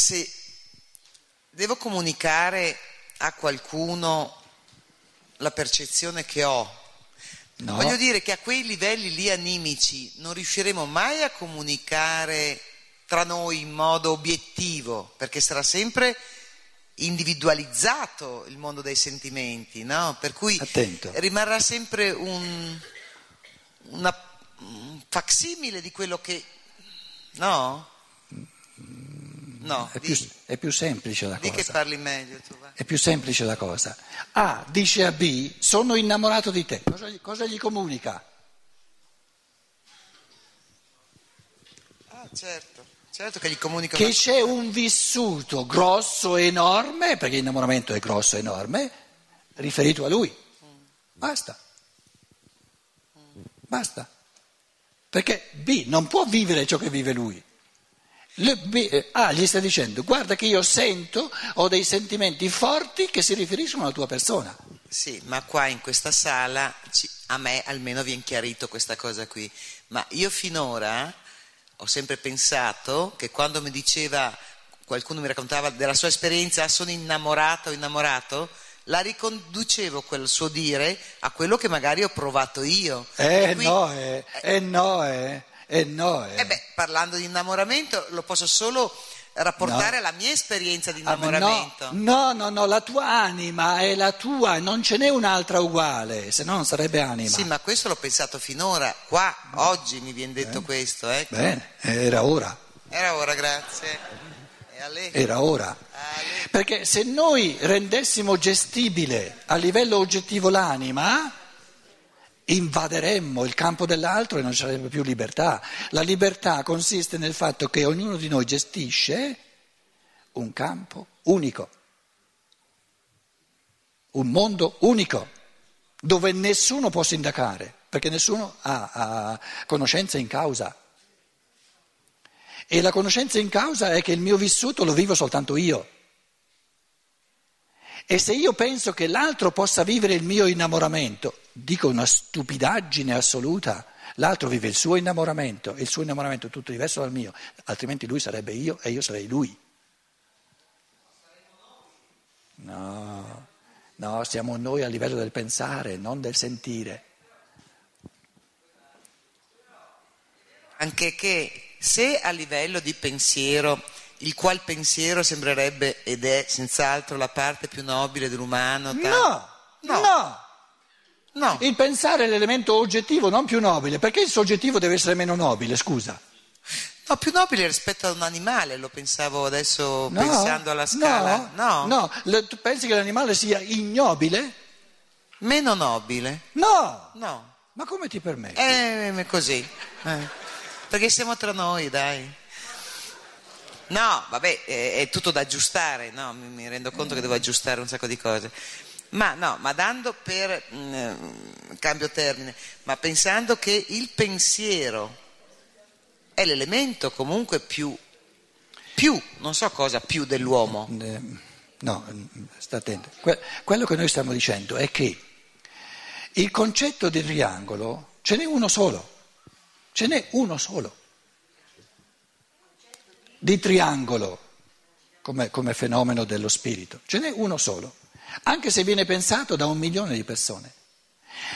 se devo comunicare a qualcuno la percezione che ho, No. voglio dire che a quei livelli lì animici non riusciremo mai a comunicare tra noi in modo obiettivo, perché sarà sempre individualizzato il mondo dei sentimenti, no? Per cui Attento. rimarrà sempre un, una, un facsimile di quello che... No? No, È di, più, è più semplice la di che cosa. parli meglio tu, va. È più semplice la cosa. A dice a B, sono innamorato di te. Cosa, gli- cosa gli comunica? Ah, certo, certo che gli comunico... Che c'è un vissuto grosso, enorme, perché l'innamoramento è grosso, enorme, riferito a lui. Basta. Basta. Perché B non può vivere ciò che vive lui. Eh, A gli sta dicendo, guarda che io sento, ho dei sentimenti forti che si riferiscono alla tua persona. Sì, ma qua in questa sala a me almeno viene chiarito questa cosa qui. Ma io finora ho sempre pensato che quando mi diceva, qualcuno mi raccontava della sua esperienza, "Ah, sono innamorata o innamorato, la riconducevo quel suo dire a quello che magari ho provato io. Eh E qui- no, eh, eh no, eh, eh no, eh. Eh beh, parlando di innamoramento lo posso solo rapportare No. alla mia esperienza di Ah, innamoramento. No, no, no, no, la tua anima è la tua, non ce n'è un'altra uguale, se no non sarebbe anima. Sì, ma questo l'ho pensato finora, qua, oggi mi viene detto questo, ecco. Bene, era ora, Era ora, grazie. E era ora. Perché se noi rendessimo gestibile a livello oggettivo l'anima, invaderemmo il campo dell'altro e non ci sarebbe più libertà. La libertà consiste nel fatto che ognuno di noi gestisce un campo unico, un mondo unico, dove nessuno può sindacare, perché nessuno ha, ha conoscenza in causa. E la conoscenza in causa è che il mio vissuto lo vivo soltanto io. E se io penso che l'altro possa vivere il mio innamoramento, dico una stupidaggine assoluta, l'altro vive il suo innamoramento e il suo innamoramento è tutto diverso dal mio, altrimenti lui sarebbe io e io sarei lui. No, no, siamo noi a livello del pensare, non del sentire. Anche che se a livello di pensiero, il qual pensiero sembrerebbe ed è senz'altro la parte più nobile dell'umano. ta- No, No. no. No, Il pensare è l'elemento oggettivo, non più nobile. Perché il soggettivo deve essere meno nobile, scusa? no, più nobile rispetto ad un animale, lo pensavo adesso No, pensando alla scala. No, no. Le- tu pensi che l'animale sia ignobile? Meno nobile. No. No. Ma come ti permetti? Eh, così. Eh. Perché siamo tra noi, dai. No, vabbè, è, è tutto da aggiustare, no? mi, mi rendo conto che devo aggiustare un sacco di cose. Ma no, ma dando per mm, eh, cambio termine, ma pensando che il pensiero è l'elemento comunque più, più, non so cosa, più dell'uomo. Eh, No, sta attento. Que- quello che noi stiamo dicendo è che il concetto del triangolo ce n'è uno solo. Ce n'è uno solo. Di triangolo come, come fenomeno dello spirito. Ce n'è uno solo. Anche se viene pensato da un milione di persone.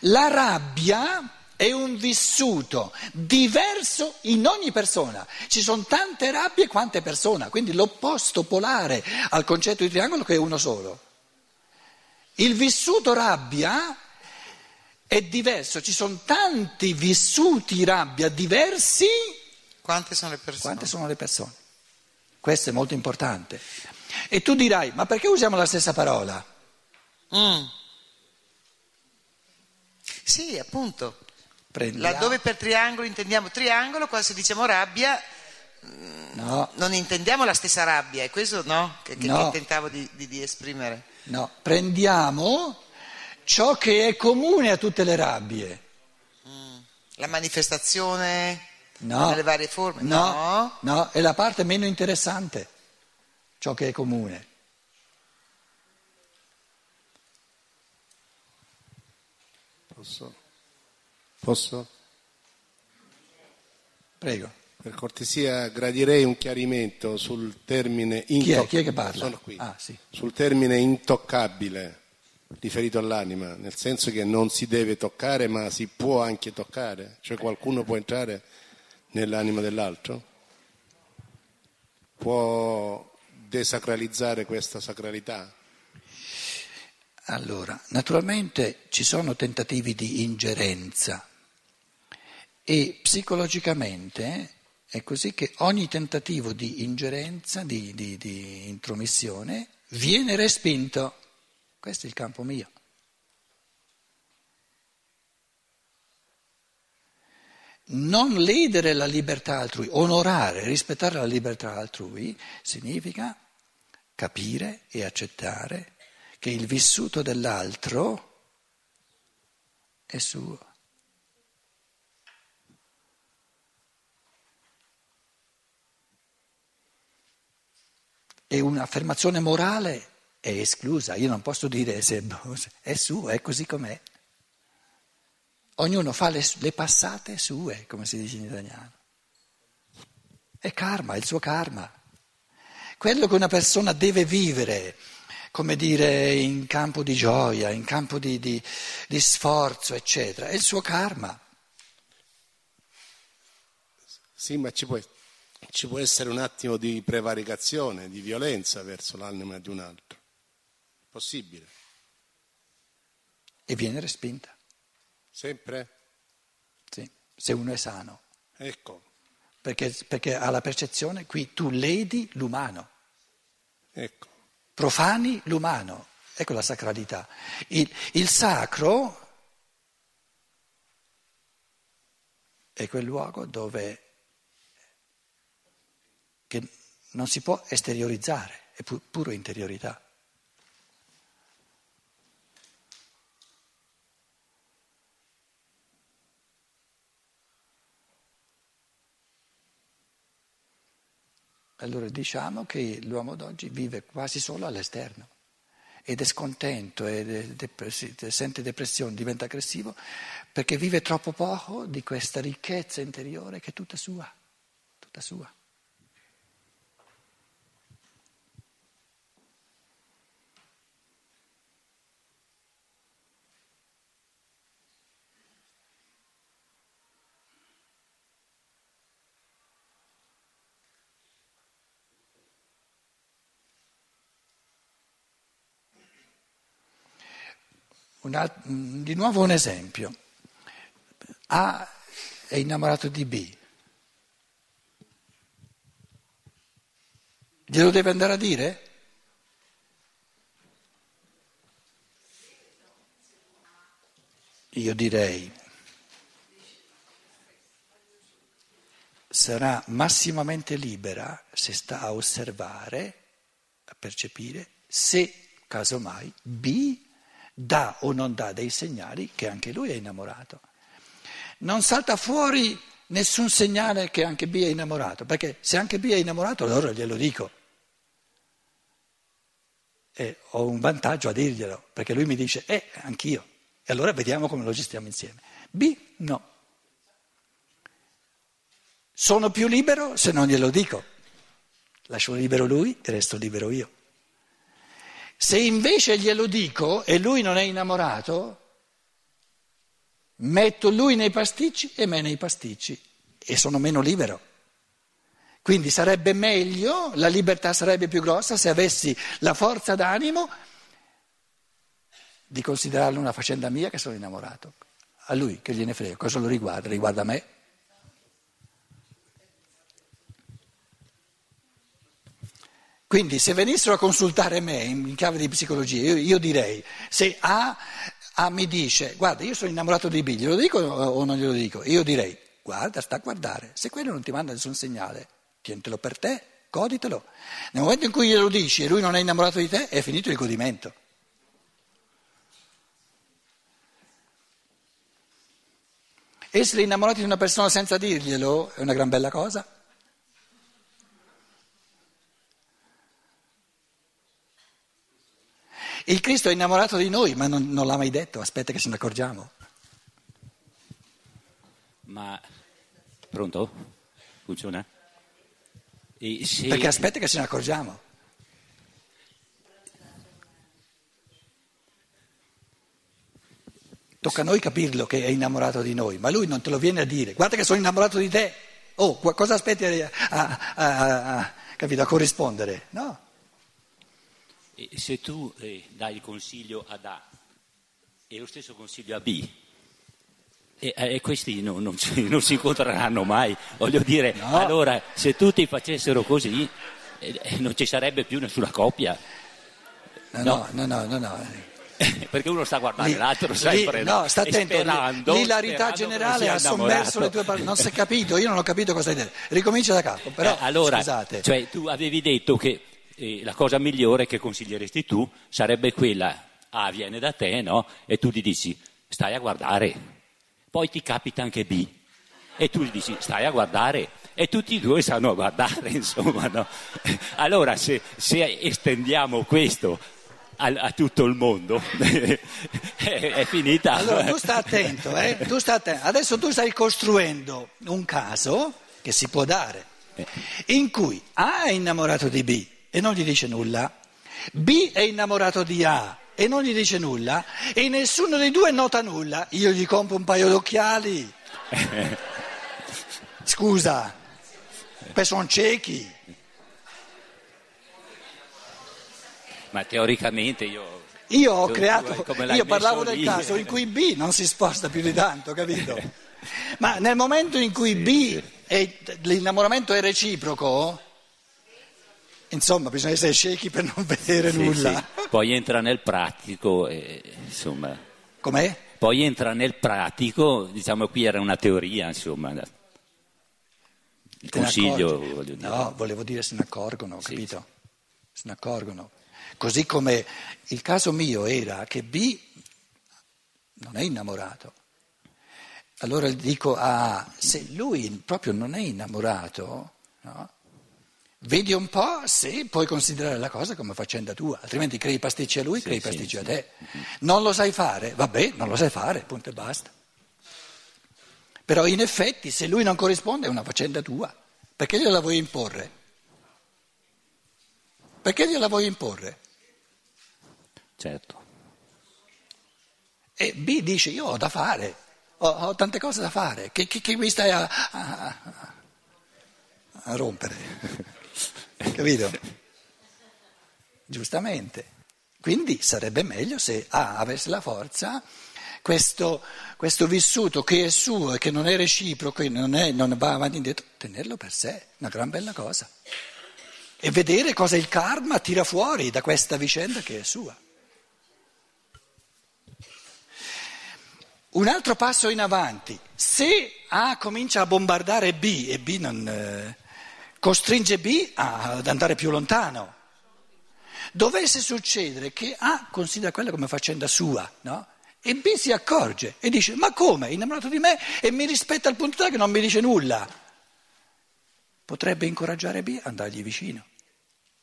La rabbia è un vissuto diverso in ogni persona. Ci sono tante rabbie quante persone, quindi l'opposto polare al concetto di triangolo che è uno solo. Il vissuto rabbia è diverso, ci sono tanti vissuti rabbia diversi Quante sono le persone? quante sono le persone. Questo è molto importante. E tu dirai, ma perché usiamo la stessa parola? Mm. Sì, appunto. Prendiamo- Laddove per triangolo intendiamo triangolo, quando se diciamo rabbia No, non intendiamo la stessa rabbia, è questo no? Che, che- No. che tentavo di, di- di esprimere. no, prendiamo ciò che è comune a tutte le rabbie. La manifestazione No. nelle varie forme? No, no, è la parte meno interessante, ciò che è comune. Posso? Posso? Prego. Per cortesia gradirei un chiarimento sul termine Chi è? Chi è che parla? Sono qui. Ah, sì. Sul termine intoccabile riferito all'anima, nel senso che non si deve toccare ma si può anche toccare, cioè qualcuno può entrare nell'anima dell'altro? Può desacralizzare questa sacralità? Allora, naturalmente ci sono tentativi di ingerenza e psicologicamente è così che ogni tentativo di ingerenza, di, di, di intromissione, viene respinto. Questo è il campo mio. Non ledere la libertà altrui, onorare, rispettare la libertà altrui, significa capire e accettare che il vissuto dell'altro è suo. E un'affermazione morale è esclusa, io non posso dire se è suo, è così com'è. Ognuno fa le, le passate sue, come si dice in italiano. È karma, è il suo karma. Quello che una persona deve vivere, come dire, in campo di gioia, in campo di, di, di sforzo, eccetera, è il suo karma. Sì, ma ci può, ci può essere un attimo di prevaricazione, di violenza verso l'anima di un altro. Possibile. E viene respinta. Sempre? Sì, se uno è sano. Ecco. Perché, perché ha la percezione, qui tu ledi l'umano. Ecco. Profani l'umano. Ecco la sacralità. Il, il sacro è quel luogo dove non si può esteriorizzare, è pu- puro interiorità. Allora diciamo che l'uomo d'oggi vive quasi solo all'esterno ed è scontento, è sente depressione, diventa aggressivo perché vive troppo poco di questa ricchezza interiore che è tutta sua, tutta sua. Alt- di nuovo un esempio. A è innamorato di B. Glielo deve andare a dire? Io direi, sarà massimamente libera se sta a osservare, a percepire, se casomai B dà o non dà dei segnali che anche lui è innamorato. Non salta fuori nessun segnale che anche B è innamorato, perché se anche B è innamorato allora glielo dico. E ho un vantaggio a dirglielo, perché lui mi dice, eh, anch'io. E allora vediamo come lo gestiamo insieme. B, no. Sono più libero se non glielo dico. Lascio libero lui e resto libero io. Se invece glielo dico e lui non è innamorato, metto lui nei pasticci e me nei pasticci e sono meno libero. Quindi sarebbe meglio, la libertà sarebbe più grossa se avessi la forza d'animo di considerarlo una faccenda mia che sono innamorato. A lui che gliene frega, cosa lo riguarda? Riguarda me. Quindi se venissero a consultare me in chiave di psicologia, io, io direi, se A, A, mi dice, guarda, io sono innamorato di B, glielo dico o non glielo dico? Io direi, guarda, sta a guardare, se quello non ti manda nessun segnale, tientelo per te, goditelo. Nel momento in cui glielo dici e lui non è innamorato di te, è finito il godimento. Essere innamorati di una persona senza dirglielo è una gran bella cosa. Il Cristo è innamorato di noi, ma non, non l'ha mai detto, aspetta che ce ne accorgiamo. Ma pronto? Funziona? Se... Perché aspetta che ce ne accorgiamo. Tocca a noi capirlo che è innamorato di noi, ma lui non te lo viene a dire. Guarda che sono innamorato di te. Oh, cosa aspetti a, a, a, a corrispondere? No. E se tu eh, dai il consiglio ad A e lo stesso consiglio a B, e, e questi non, non, si, non, si, incontreranno mai, voglio dire, no. allora se tutti facessero così eh, eh non ci sarebbe più nessuna coppia. No, no, no, no, no. no. perché uno sta guardando lì, l'altro sempre no, sta attento, sperando, l'ilarità generale ha sommerso le tue parole non si è capito, io non ho capito cosa hai detto ricomincia da capo però eh, allora, scusate cioè, tu avevi detto che eh, la cosa migliore che consiglieresti tu sarebbe quella A viene da te no? e tu gli dici stai a guardare poi ti capita anche B e tu gli dici stai a guardare e tutti e due sanno a guardare insomma no? allora se, se estendiamo questo a, a tutto il mondo, è, è, finita. Allora tu stai attento, eh? tu stai attento. adesso tu stai costruendo un caso che si può dare, in cui A è innamorato di B e non gli dice nulla, B è innamorato di A e non gli dice nulla e nessuno dei due nota nulla, io gli compro un paio d'occhiali. Scusa, poi sono ciechi. Ma teoricamente io... Io ho creato, io parlavo del lì. caso in cui B non si sposta più di tanto, capito? Ma nel momento in cui B, è, l'innamoramento è reciproco, insomma bisogna essere ciechi per non vedere sì, nulla. Sì. Poi entra nel pratico, e, insomma... Com'è? Poi entra nel pratico, diciamo qui era una teoria, insomma. Il consiglio, voglio dire. No, volevo dire se ne accorgono, sì, capito? Se ne accorgono. Così come il caso mio era che B non è innamorato. Allora dico a ah, se lui proprio non è innamorato, no? Vedi un po' se puoi considerare la cosa come faccenda tua, altrimenti crei pasticci a lui, sì, crei pasticci sì, a te. Sì. Non lo sai fare? Vabbè, non lo sai fare, punto e basta. Però in effetti se lui non corrisponde è una faccenda tua, perché gliela vuoi imporre? Perché gliela vuoi imporre? Certo. E B dice io ho da fare, ho, ho tante cose da fare, che, che, che mi stai a, a, a rompere, capito? Giustamente. Quindi sarebbe meglio se A avesse la forza, questo, questo, vissuto che è suo e che non è reciproco, non, è, non va avanti e indietro, tenerlo per sé, una gran bella cosa. E vedere cosa il karma tira fuori da questa vicenda che è sua. Un altro passo in avanti, se A comincia a bombardare B e B non, eh, costringe B ad andare più lontano, dovesse succedere che A considera quella come faccenda sua, no? E B si accorge e dice, ma come, è innamorato di me e mi rispetta al punto tale che non mi dice nulla. Potrebbe incoraggiare B a andargli vicino.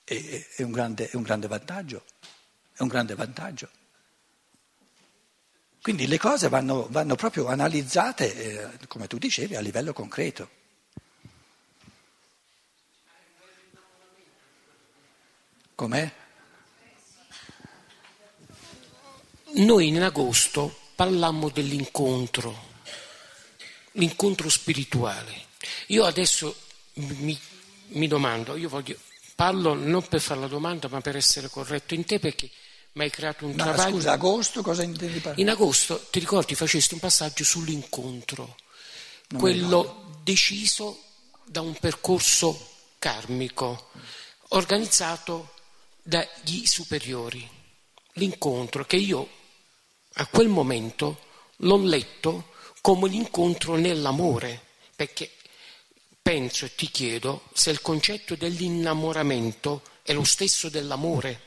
E, è, un grande, è un grande vantaggio, è un grande vantaggio. Quindi le cose vanno, vanno proprio analizzate, eh, come tu dicevi, a livello concreto. Com'è? Noi in agosto parlammo dell'incontro, l'incontro spirituale. Io adesso mi, mi domando, io voglio, parlo non per fare la domanda ma per essere corretto in te perché ma hai creato un no, travaglio. Scusa, agosto cosa intendi parlare? In agosto ti ricordi facesti un passaggio sull'incontro, non quello deciso da un percorso karmico organizzato dagli superiori. L'incontro che io a quel momento l'ho letto come l'incontro nell'amore, perché penso e ti chiedo se il concetto dell'innamoramento è lo stesso dell'amore.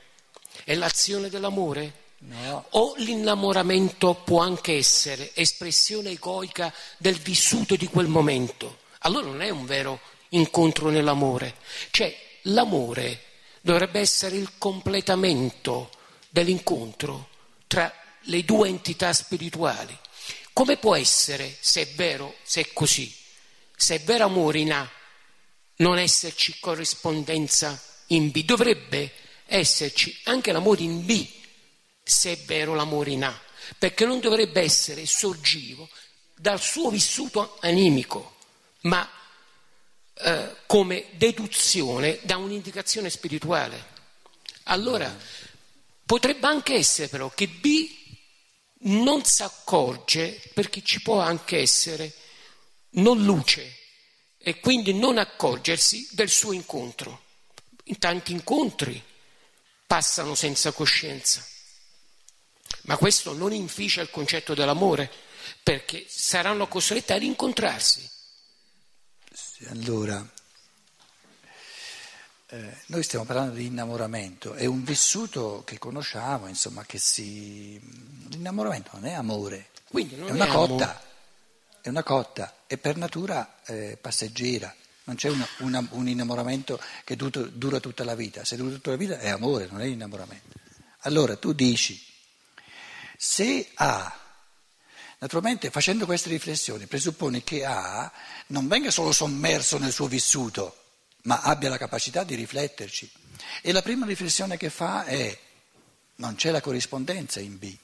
È l'azione dell'amore? No. O l'innamoramento può anche essere espressione egoica del vissuto di quel momento? Allora non è un vero incontro nell'amore. Cioè, l'amore dovrebbe essere il completamento dell'incontro tra le due entità spirituali. Come può essere, se è vero, se è così? Se è vero amore in A non esserci corrispondenza in B, dovrebbe esserci anche l'amore in B, se è vero l'amore in A, perché non dovrebbe essere sorgivo dal suo vissuto animico, ma eh, come deduzione da un'indicazione spirituale. Allora, potrebbe anche essere però che B non si accorge perché ci può anche essere non luce e quindi non accorgersi del suo incontro. In tanti incontri passano senza coscienza, ma questo non inficia il concetto dell'amore perché saranno costretti ad incontrarsi. Sì, allora, eh, noi stiamo parlando di innamoramento, è un vissuto che conosciamo, insomma, che si... L'innamoramento non è amore, Quindi non è una è cotta, amore. è una cotta, è per natura eh, passeggera, non c'è una- una- un innamoramento che du- dura tutta la vita, se dura tutta la vita è amore, non è innamoramento. Allora tu dici, se A, naturalmente facendo queste riflessioni, presupponi che A non venga solo sommerso nel suo vissuto, ma abbia la capacità di rifletterci. E la prima riflessione che fa è, non c'è la corrispondenza in B.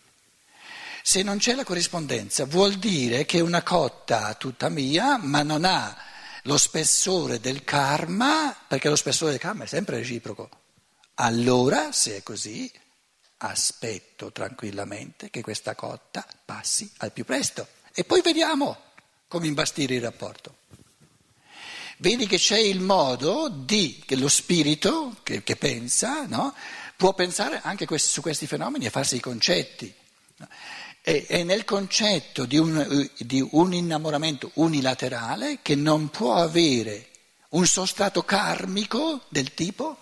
Se non c'è la corrispondenza vuol dire che una cotta tutta mia, ma non ha lo spessore del karma, perché lo spessore del karma è sempre reciproco. Allora, se è così, aspetto tranquillamente che questa cotta passi al più presto e poi vediamo come imbastire il rapporto. Vedi che c'è il modo di, che lo spirito che, che pensa, no? può pensare anche questi- su questi fenomeni e farsi i concetti. E, è nel concetto di un, di un innamoramento unilaterale che non può avere un sostrato karmico del tipo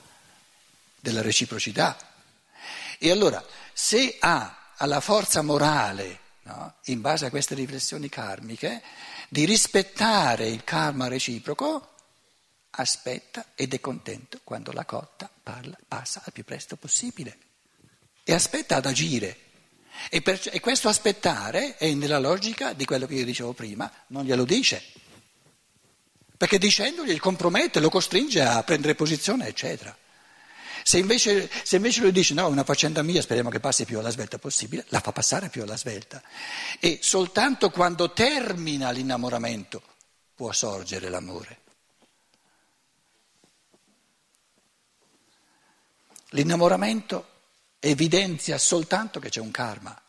della reciprocità. E allora, se ha alla forza morale, no, in base a queste riflessioni karmiche, di rispettare il karma reciproco, aspetta ed è contento quando la cotta parla, passa al più presto possibile. E aspetta ad agire. E, per- e questo aspettare è nella logica di quello che io dicevo prima, non glielo dice. Perché dicendogli il compromette, lo costringe a prendere posizione, eccetera. Se invece, se invece lui dice no, è una faccenda mia, speriamo che passi più alla svelta possibile, la fa passare più alla svelta. E soltanto quando termina l'innamoramento può sorgere l'amore. L'innamoramento evidenzia soltanto che c'è un karma,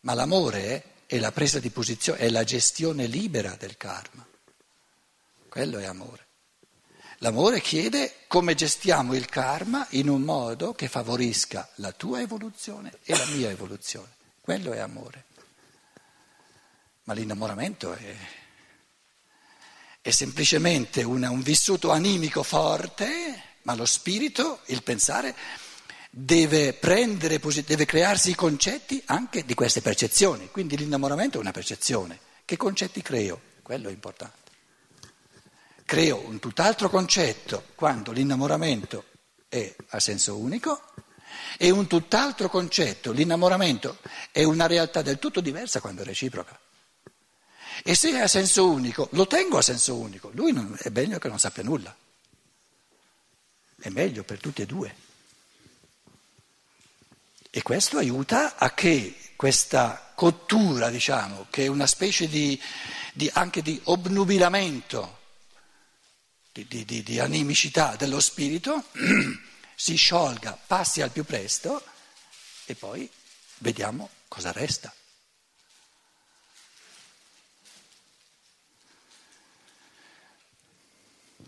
ma l'amore è, è la presa di posizione, è la gestione libera del karma. Quello è amore. L'amore chiede come gestiamo il karma in un modo che favorisca la tua evoluzione e la mia evoluzione. Quello è amore. Ma l'innamoramento è, è semplicemente una- un vissuto animico forte, ma lo spirito, il pensare, deve, prendere, deve crearsi i concetti anche di queste percezioni. Quindi l'innamoramento è una percezione. Che concetti creo? Quello è importante. Creo un tutt'altro concetto quando l'innamoramento è a senso unico e un tutt'altro concetto, l'innamoramento è una realtà del tutto diversa quando è reciproca. E se è a senso unico, lo tengo a senso unico, lui non- è meglio che non sappia nulla. È meglio per tutti e due. E questo aiuta a che questa cottura, diciamo, che è una specie di, di- anche di obnubilamento, di, di- di- animicità dello spirito, si sciolga, passi al più presto e poi vediamo cosa resta.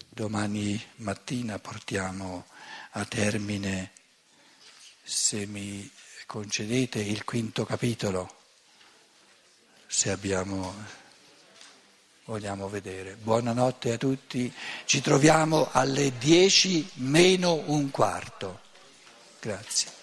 Domani mattina portiamo a termine, se mi concedete, il quinto capitolo, se abbiamo, vogliamo vedere. Buonanotte a tutti, ci troviamo alle dieci meno un quarto. Grazie.